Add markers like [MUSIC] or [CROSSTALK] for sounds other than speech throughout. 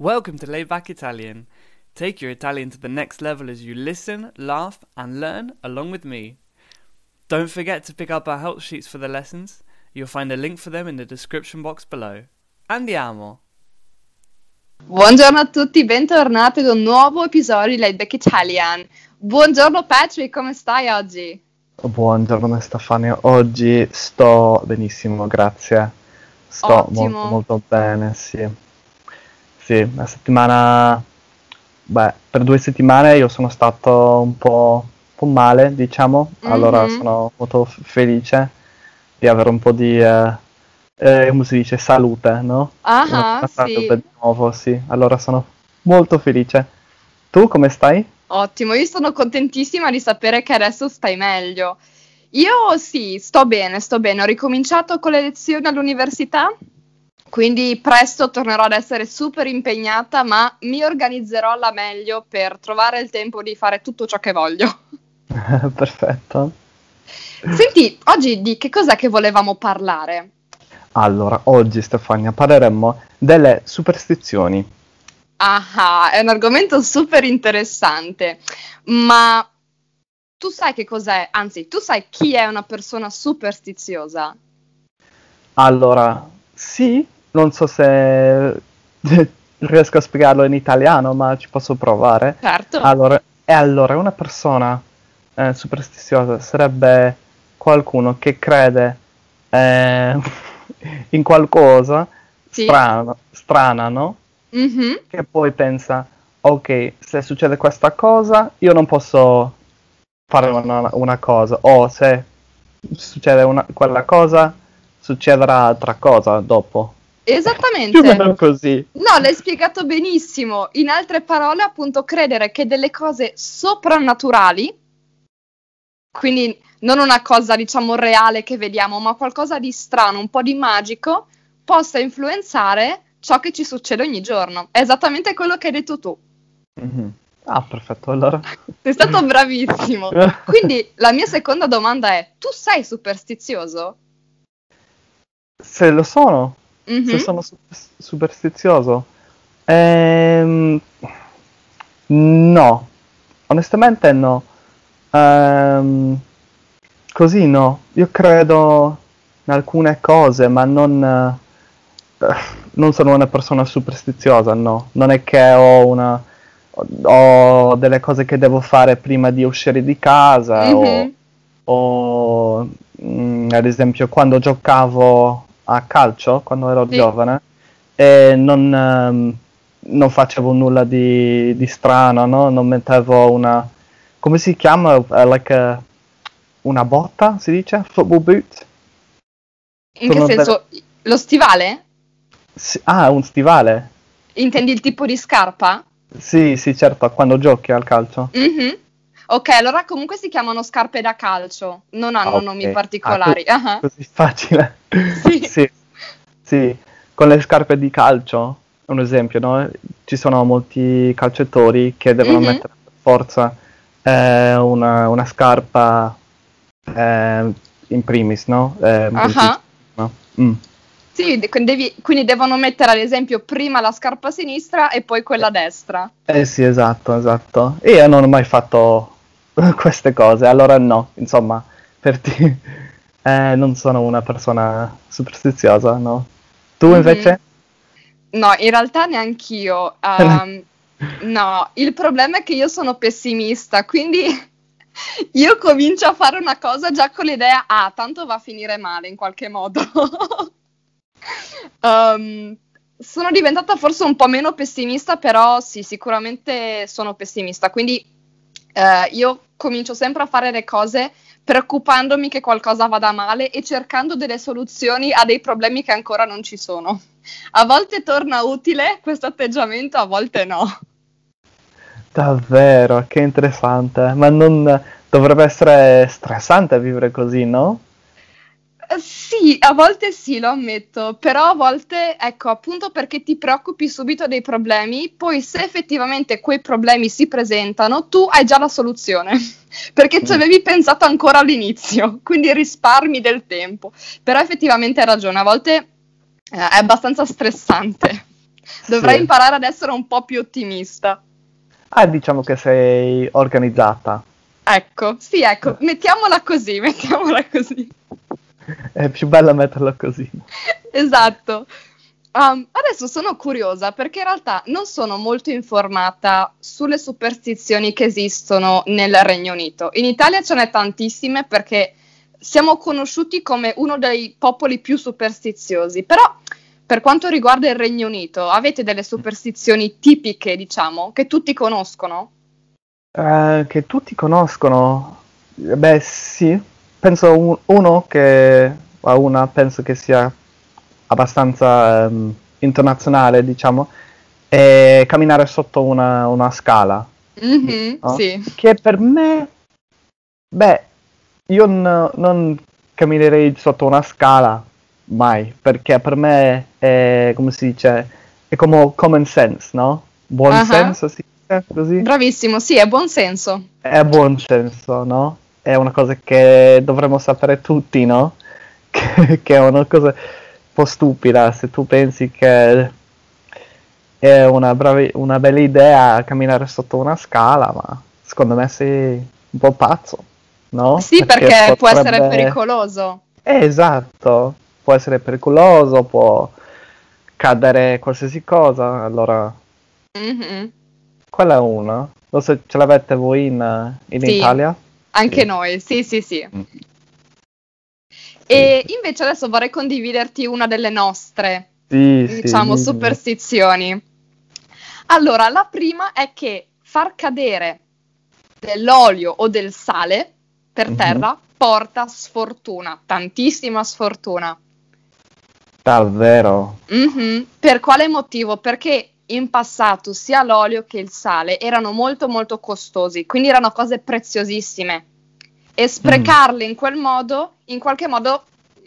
Welcome to Layback Italian. Take your Italian to the next level as you listen, laugh, and learn along with me. Don't forget to pick up our help sheets for the lessons. You'll find a link for them in the description box below. Andiamo! Buongiorno a tutti, bentornati ad un nuovo episodio di Layback Italian. Buongiorno Patrick, come stai oggi? Buongiorno Stefania, oggi sto benissimo, grazie. Sto Ottimo. molto molto bene, sì. Sì, la settimana... Beh, per due settimane io sono stato un po', un po' male, diciamo. Allora Mhm. sono molto felice di avere un po' di, eh, eh, come si dice, salute, no? Ah, salute sì. di nuovo, sì. Allora sono molto felice. Tu come stai? Ottimo, io sono contentissima di sapere che adesso stai meglio. Io sì, sto bene, sto bene. Ho ricominciato con le lezioni all'università, quindi presto tornerò ad essere super impegnata, ma mi organizzerò alla meglio per trovare il tempo di fare tutto ciò che voglio. [LAUGHS] Perfetto. Senti, oggi di che cos'è che volevamo parlare? Allora, oggi Stefania parleremo delle superstizioni. Ah, è un argomento super interessante, ma tu sai che cos'è? Anzi, tu sai chi è una persona superstiziosa? Allora, sì, non so se [LAUGHS] riesco a spiegarlo in italiano, ma ci posso provare. Certo. Allora, e allora, una persona eh, superstiziosa sarebbe qualcuno che crede eh, [LAUGHS] in qualcosa Sì. strano, strana, no? Mhm, Che poi pensa, ok, se succede questa cosa, io non posso fare una, una cosa, o se succede una- quella cosa, succederà altra cosa dopo. Più o Esattamente. meno così. No, l'hai spiegato benissimo. In altre parole, appunto, credere che delle cose soprannaturali, quindi non una cosa, diciamo, reale che vediamo, ma qualcosa di strano, un po' di magico, possa influenzare ciò che ci succede ogni giorno. È esattamente quello che hai detto tu. Mhm. Ah, perfetto, allora. [LAUGHS] Sei stato bravissimo. [LAUGHS] Quindi la mia seconda domanda è: tu sei superstizioso? Se lo sono, Mhm. se sono su- superstizioso, ehm, no, onestamente no. Ehm, così no, io credo in alcune cose, ma non, eh, non sono una persona superstiziosa, no. Non è che ho una, ho delle cose che devo fare prima di uscire di casa o Mhm. o mm, ad esempio quando giocavo a calcio, quando ero Sì. giovane, e non, ehm, non facevo nulla di, di strano, no? Non mettevo una... come si chiama? Eh, like a- una botta, si dice? Football boot? In che Sono delle- senso? Lo stivale? Sì- ah, un stivale. Intendi il tipo di scarpa? Sì, sì, certo, quando giochi al calcio. Mhm. Ok, allora comunque si chiamano scarpe da calcio, non hanno Ah, nomi ok. particolari. Ah, [LAUGHS] Ah. Così facile. Sì. Con le scarpe di calcio, un esempio, no? Ci sono molti calciatori che devono Mhm. mettere per forza eh, una, una scarpa eh, in primis, no? Eh, Ah. no? Mm. Sì, de- devi- quindi devono mettere ad esempio prima la scarpa sinistra e poi quella destra. Eh sì, esatto, esatto. Io non ho mai fatto [LAUGHS] queste cose, allora no, insomma, per ti... [LAUGHS] eh, non sono una persona superstiziosa, no? Tu Mhm. invece? No, in realtà neanch'io. ehm, [LAUGHS] no, il problema è che io sono pessimista, quindi [LAUGHS] io comincio a fare una cosa già con l'idea, ah, tanto va a finire male in qualche modo. [LAUGHS] Ehm, sono diventata forse un po' meno pessimista, però sì, sicuramente sono pessimista, quindi eh, io comincio sempre a fare le cose preoccupandomi che qualcosa vada male e cercando delle soluzioni a dei problemi che ancora non ci sono. A volte torna utile questo atteggiamento, a volte no. Davvero, che interessante. Ma non dovrebbe essere stressante vivere così, no? Eh, Sì, a volte sì, lo ammetto, però a volte, ecco, appunto perché ti preoccupi subito dei problemi, poi se effettivamente quei problemi si presentano, tu hai già la soluzione, [LAUGHS] perché ci Mm. avevi pensato ancora all'inizio, [LAUGHS] quindi risparmi del tempo. Però effettivamente hai ragione, a volte eh, è abbastanza stressante. Dovrai Sì. imparare ad essere un po' più ottimista. Ah, diciamo che sei organizzata. Ecco, sì, ecco, mettiamola così, [LAUGHS] mettiamola così. È più bello metterlo così. Esatto. Um, adesso sono curiosa perché in realtà non sono molto informata sulle superstizioni che esistono nel Regno Unito. In Italia ce n'è tantissime perché siamo conosciuti come uno dei popoli più superstiziosi, però per quanto riguarda il Regno Unito, avete delle superstizioni tipiche, diciamo, che tutti conoscono? Eh, che tutti conoscono. Beh, sì. Penso un- uno che, o una, penso che sia abbastanza ehm, internazionale, diciamo, è camminare sotto una, una scala. Mhm, No? Sì. Che per me, beh, io n- non camminerei sotto una scala mai, perché per me è, come si dice, è come common sense, no? Buon Ah. senso, si dice così? Bravissimo, sì, è buon senso. È buon senso, no? È una cosa che dovremmo sapere tutti, no? [LAUGHS] Che, che è una cosa un po' stupida se tu pensi che è una, bravi- una bella idea camminare sotto una scala, ma secondo me sei un po' pazzo, no? Sì, perché può essere pericoloso. Eh, esatto, può essere pericoloso, può cadere qualsiasi cosa, allora Mhm. quella è una. Non so se ce l'avete voi in, in Sì. Italia? Anche Sì. noi, sì, sì, sì. Mm. E invece adesso vorrei condividerti una delle nostre, Sì, sì, diciamo, dimmi. superstizioni. Allora, la prima è che far cadere dell'olio o del sale per Mhm. terra porta sfortuna, tantissima sfortuna. Davvero? Mhm. Per quale motivo? Perché in passato sia l'olio che il sale erano molto molto costosi, quindi erano cose preziosissime e sprecarle in quel modo, in qualche modo,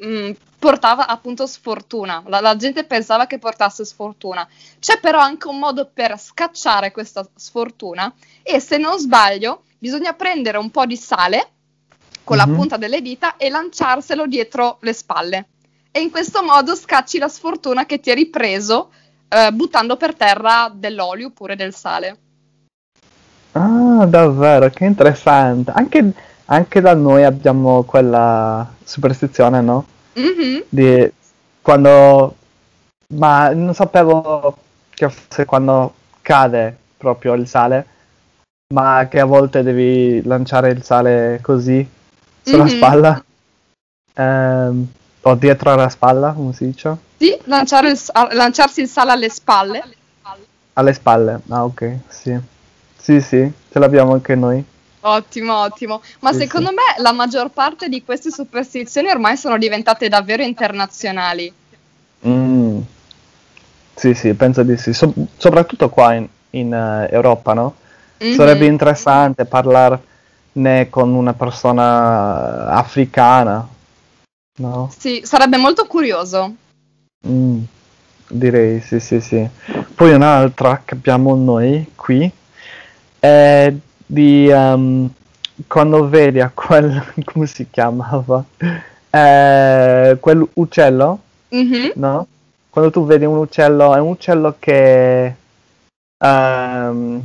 mh, portava appunto sfortuna. La, la gente pensava che portasse sfortuna. C'è però anche un modo per scacciare questa sfortuna e se non sbaglio bisogna prendere un po' di sale con la Mhm. punta delle dita e lanciarselo dietro le spalle e in questo modo scacci la sfortuna che ti eri preso eh, buttando per terra dell'olio oppure del sale. Ah, davvero, che interessante. Anche, anche da noi abbiamo quella superstizione, no? Mhm. Di quando... Ma non sapevo che fosse quando cade proprio il sale, ma che a volte devi lanciare il sale così, sulla Mhm. spalla. Ehm, o dietro alla spalla, come si dice? Sì, lanciare il lanciarsi il sale alle spalle. Alle spalle. Ah, ok, sì. Sì, sì, ce l'abbiamo anche noi. Ottimo, ottimo. Ma Sì, secondo me la maggior parte di queste superstizioni ormai sono diventate davvero internazionali. Mm. Sì, sì, penso di sì. So- soprattutto qua in, in, eh, Europa, no? Mhm. Sarebbe interessante parlarne con una persona africana, no? Sì, sarebbe molto curioso. Mm, direi, sì, sì, sì. Poi un'altra che abbiamo noi qui è di ehm, quando vedi a quel, [LAUGHS] come si chiamava? Eh, quell'uccello, Mhm. no? Quando tu vedi un uccello, è un uccello che, ehm,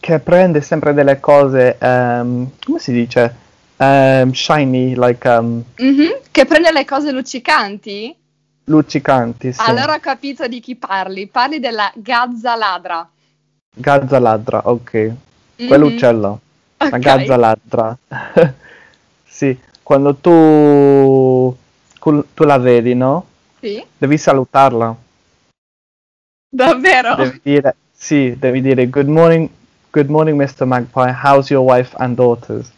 che prende sempre delle cose, ehm, come si dice? Ehm, shiny, like ehm, Mhm. Che prende le cose luccicanti? luccicanti, sì. Allora ho capito di chi parli. Parli della gazza ladra. Gazza ladra, ok. Mhm. Quell'uccello, la Ok. gazza ladra. [LAUGHS] Sì, quando tu, tu la vedi, no? Sì, Devi salutarla. davvero. Devi dire, sì, devi dire good morning, good morning Mr. Magpie, how's your wife and daughters?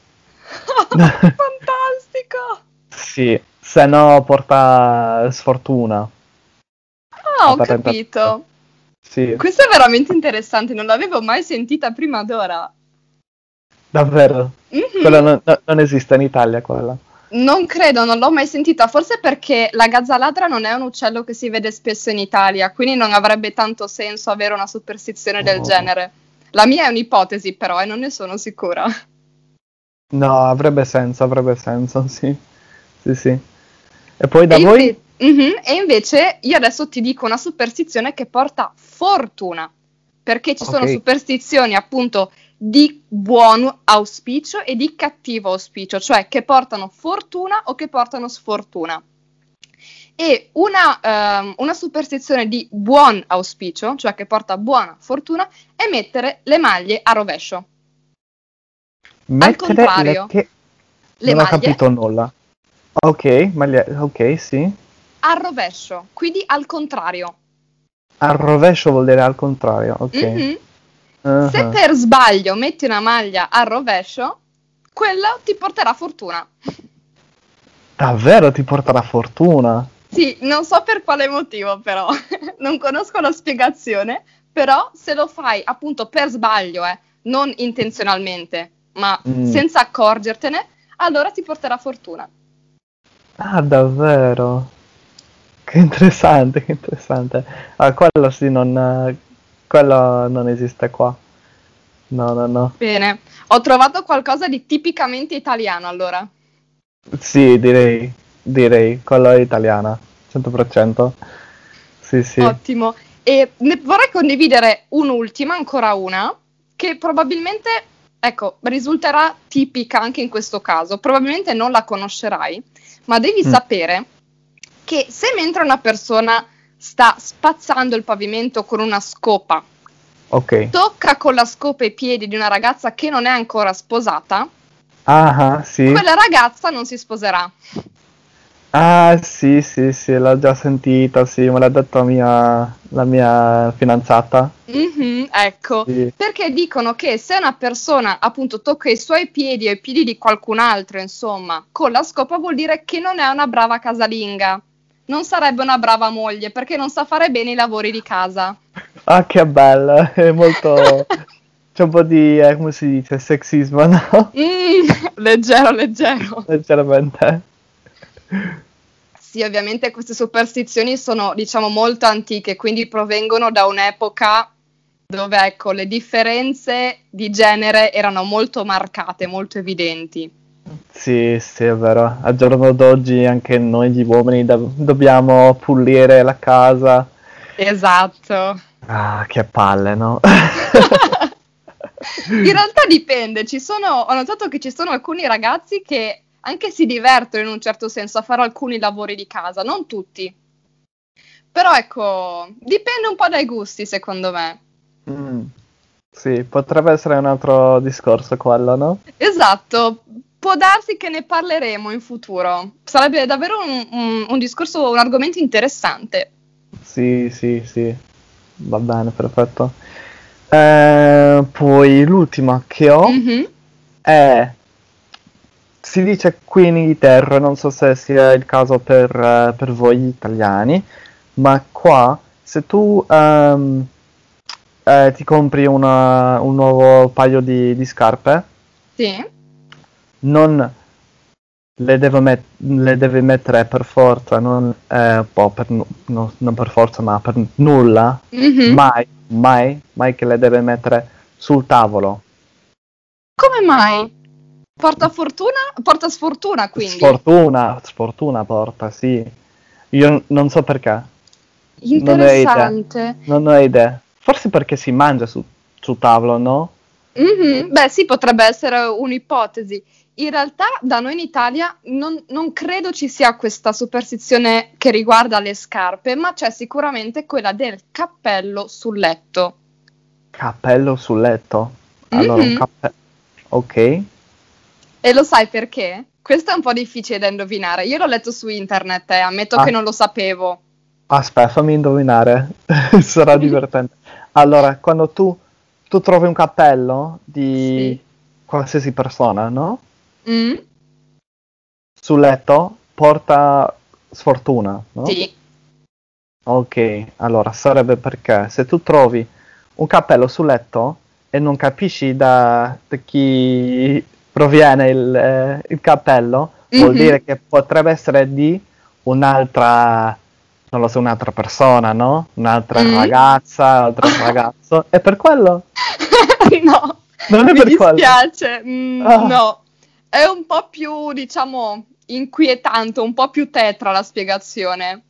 [LAUGHS] [LAUGHS] Fantastico. Sì, se no porta sfortuna. Ah, ho Patente- capito. Sì, Questo è veramente interessante, non l'avevo mai sentita prima d'ora. davvero. Mhm. Quella non, no- non esiste in Italia, quella. Non credo, non l'ho mai sentita, forse perché la gazzaladra non è un uccello che si vede spesso in Italia, quindi non avrebbe tanto senso avere una superstizione del Oh. genere. La mia è un'ipotesi però e non ne sono sicura. No, avrebbe senso, avrebbe senso, [LAUGHS] sì. Sì, sì. E poi da E voi? inve- Mhm, E invece io adesso ti dico una superstizione che porta fortuna, perché ci sono Ok. superstizioni appunto di buon auspicio e di cattivo auspicio, cioè che portano fortuna o che portano sfortuna. E una, ehm, una superstizione di buon auspicio, cioè che porta buona fortuna, è mettere le maglie a rovescio. Mettere contrario, le che... Le non ho maglie capito nulla. Ok, maglie... ok, sì. a rovescio, quindi al contrario. Al rovescio vuol dire al contrario, ok. Mhm. Uh-huh. Se per sbaglio metti una maglia al rovescio, quello ti porterà fortuna. Davvero ti porta la fortuna? Sì, non so per quale motivo però, [LAUGHS] non conosco la spiegazione, però se lo fai appunto per sbaglio, eh, non intenzionalmente, ma Mm. senza accorgertene, allora ti porterà fortuna. Ah, davvero? Che interessante, che interessante. Ah, quello sì, non... quello non esiste qua. No, no, no. Bene, ho trovato qualcosa di tipicamente italiano allora. Sì, direi, direi, quello è italiana, 100%. Sì, sì. Ottimo. E ne vorrei condividere un'ultima, ancora una, che probabilmente, ecco, risulterà tipica anche in questo caso. Probabilmente non la conoscerai, ma devi Mm. sapere che se mentre una persona sta spazzando il pavimento con una scopa, Ok. tocca con la scopa i piedi di una ragazza che non è ancora sposata, Ah, ah, sì. quella ragazza non si sposerà. Ah, sì, sì, sì, l'ho già sentito, sì, me l'ha detto mia, la mia fidanzata. Mhm, ecco. Sì. Perché dicono che se una persona appunto tocca i suoi piedi o i piedi di qualcun altro, insomma, con la scopa vuol dire che non è una brava casalinga. Non sarebbe una brava moglie perché non sa fare bene i lavori di casa. Ah, che bello, [LAUGHS] è molto... [LAUGHS] C'è un po' di, eh, come si dice, sexismo, no? Mm, leggero, leggero. Leggermente. Sì, ovviamente queste superstizioni sono, diciamo, molto antiche, quindi provengono da un'epoca dove, ecco, le differenze di genere erano molto marcate, molto evidenti. Sì, sì, è vero. Al giorno d'oggi anche noi gli uomini do- dobbiamo pulire la casa. Esatto. Ah, che palle, no? [LAUGHS] [LAUGHS] In realtà dipende, ci sono, ho notato che ci sono alcuni ragazzi che anche si divertono in un certo senso a fare alcuni lavori di casa, non tutti. Però ecco, dipende un po' dai gusti, secondo me. Mm. Sì, potrebbe essere un altro discorso quello, no? Esatto, può darsi che ne parleremo in futuro. Sarebbe davvero un, un- un discorso, un argomento interessante. Sì, sì, sì. Va bene, perfetto. Eh, poi l'ultima che ho Mhm. è... Si dice qui in Inghilterra, non so se sia il caso per, eh, per voi italiani, ma qua se tu ehm, eh, ti compri una- un nuovo paio di, di scarpe, Sì. non le, met- le devi mettere per forza, non, eh, per nu- no, non per forza, ma per nulla, Mhm. mai, mai, mai che le deve mettere sul tavolo. Come mai? Porta fortuna? Porta sfortuna, quindi. Sfortuna, sfortuna porta, sì. Io non so perché, non ho idea. Interessante. non ho idea. Forse perché si mangia su, sul tavolo, no? Mhm, Beh, sì, potrebbe essere un'ipotesi. In realtà, da noi in Italia non, non credo ci sia questa superstizione che riguarda le scarpe, ma c'è sicuramente quella del cappello sul letto. Cappello sul letto. Allora, Mhm. cappello. Ok. E lo sai perché? Questo è un po' difficile da indovinare. Io l'ho letto su internet e ammetto Ah. che non lo sapevo. Aspetta, fammi indovinare, [LAUGHS] sarà divertente. Allora, quando tu, tu trovi un cappello di Sì. qualsiasi persona, no? Mm? Sul letto porta sfortuna, no? Sì. Ok, allora sarebbe perché se tu trovi un cappello sul letto e non capisci da, da chi proviene il, eh, il cappello, vuol Mhm. dire che potrebbe essere di un'altra, non lo so, un'altra persona, no? Un'altra Mm. ragazza, un altro [LAUGHS] ragazzo. E per quello? [LAUGHS] no, Non è mi per quello. dispiace. Mm, Ah. No, è un po' più, diciamo, inquietante, un po' più tetra la spiegazione.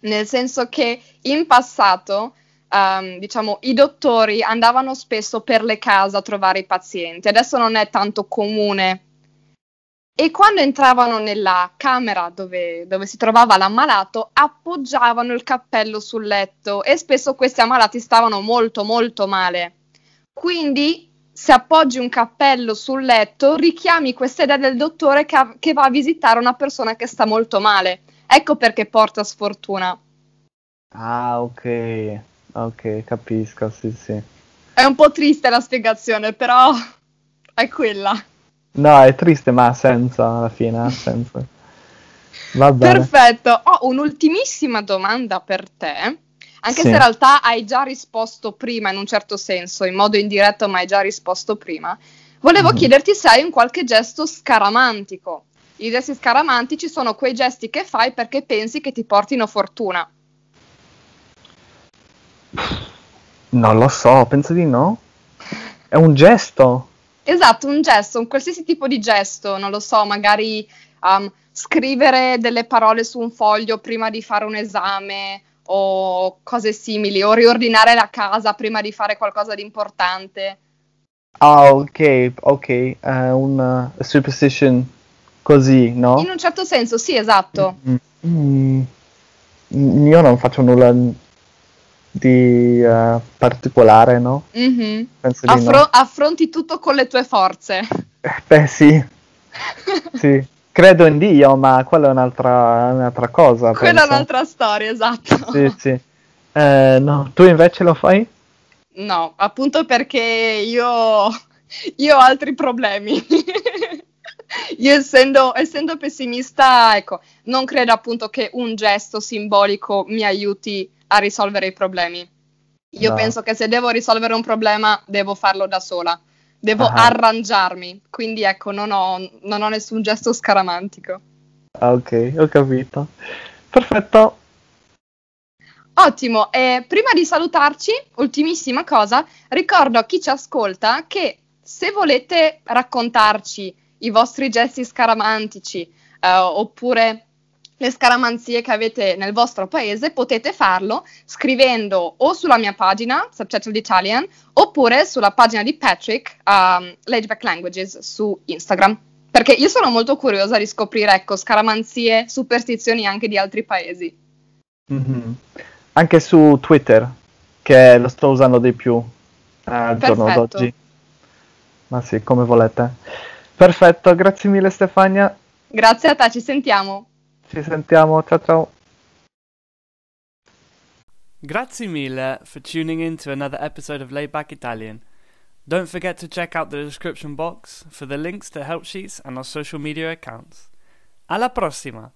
nel senso che in passato, um, diciamo, i dottori andavano spesso per le case a trovare i pazienti, adesso non è tanto comune. E quando entravano nella camera dove, dove si trovava l'ammalato, appoggiavano il cappello sul letto e spesso questi ammalati stavano molto molto male. Quindi se appoggi un cappello sul letto, richiami questa idea del dottore che, che, va a visitare una persona che sta molto male. Ecco perché porta sfortuna. Ah, ok. Ok, capisco, sì, sì. È un po' triste la spiegazione, però [LAUGHS] è quella. No, è triste, ma ha senso alla fine, ha senso. Va bene. Perfetto. Ho un'ultimissima domanda per te. Anche sì. se in realtà hai già risposto prima in un certo senso, in modo indiretto, ma hai già risposto prima. Volevo mm. chiederti se hai un qualche gesto scaramantico. I gesti scaramantici sono quei gesti che fai perché pensi che ti portino fortuna. Non lo so, penso di no. È un gesto. Esatto, un gesto, un qualsiasi tipo di gesto, non lo so, magari um, scrivere delle parole su un foglio prima di fare un esame o cose simili, o riordinare la casa prima di fare qualcosa di importante. Ah, ok, ok, uh, una superstition così, no? In un certo senso, sì, esatto. Mm, mm, io non faccio nulla di uh, particolare, no? Mm-hmm. Affro- no. Affronti tutto con le tue forze. Eh, beh, sì. [LAUGHS] sì credo in Dio, ma quella è un'altra, un'altra cosa. Quella penso. è un'altra storia, esatto. Sì, sì. Eh, no, tu invece lo fai? No, appunto perché io, io ho altri problemi. [LAUGHS] io essendo, essendo pessimista, ecco, non credo appunto che un gesto simbolico mi aiuti a risolvere i problemi. Io no. penso che se devo risolvere un problema, devo farlo da sola devo uh-huh. arrangiarmi, quindi ecco, non ho, non ho nessun gesto scaramantico. Ah, ok, ho capito. Perfetto. Ottimo, e prima di salutarci, ultimissima cosa, ricordo a chi ci ascolta che se volete raccontarci i vostri gesti scaramantici eh, oppure le scaramanzie che avete nel vostro paese, potete farlo scrivendo o sulla mia pagina, Subtitled Italian, oppure sulla pagina di Patrick, um, Laidback Languages, su Instagram. Perché io sono molto curiosa di scoprire, ecco, scaramanzie, superstizioni anche di altri paesi. Mm-hmm. Anche su Twitter, che lo sto usando di più eh, al Perfetto. giorno d'oggi. Ma sì, come volete. Perfetto, grazie mille Stefania. Grazie a te, ci sentiamo. Ci sentiamo, ciao ciao. Grazie mille for tuning in to another episode of Layback Italian. Don't forget to check out the description box for the links to help sheets and our social media accounts. Alla prossima!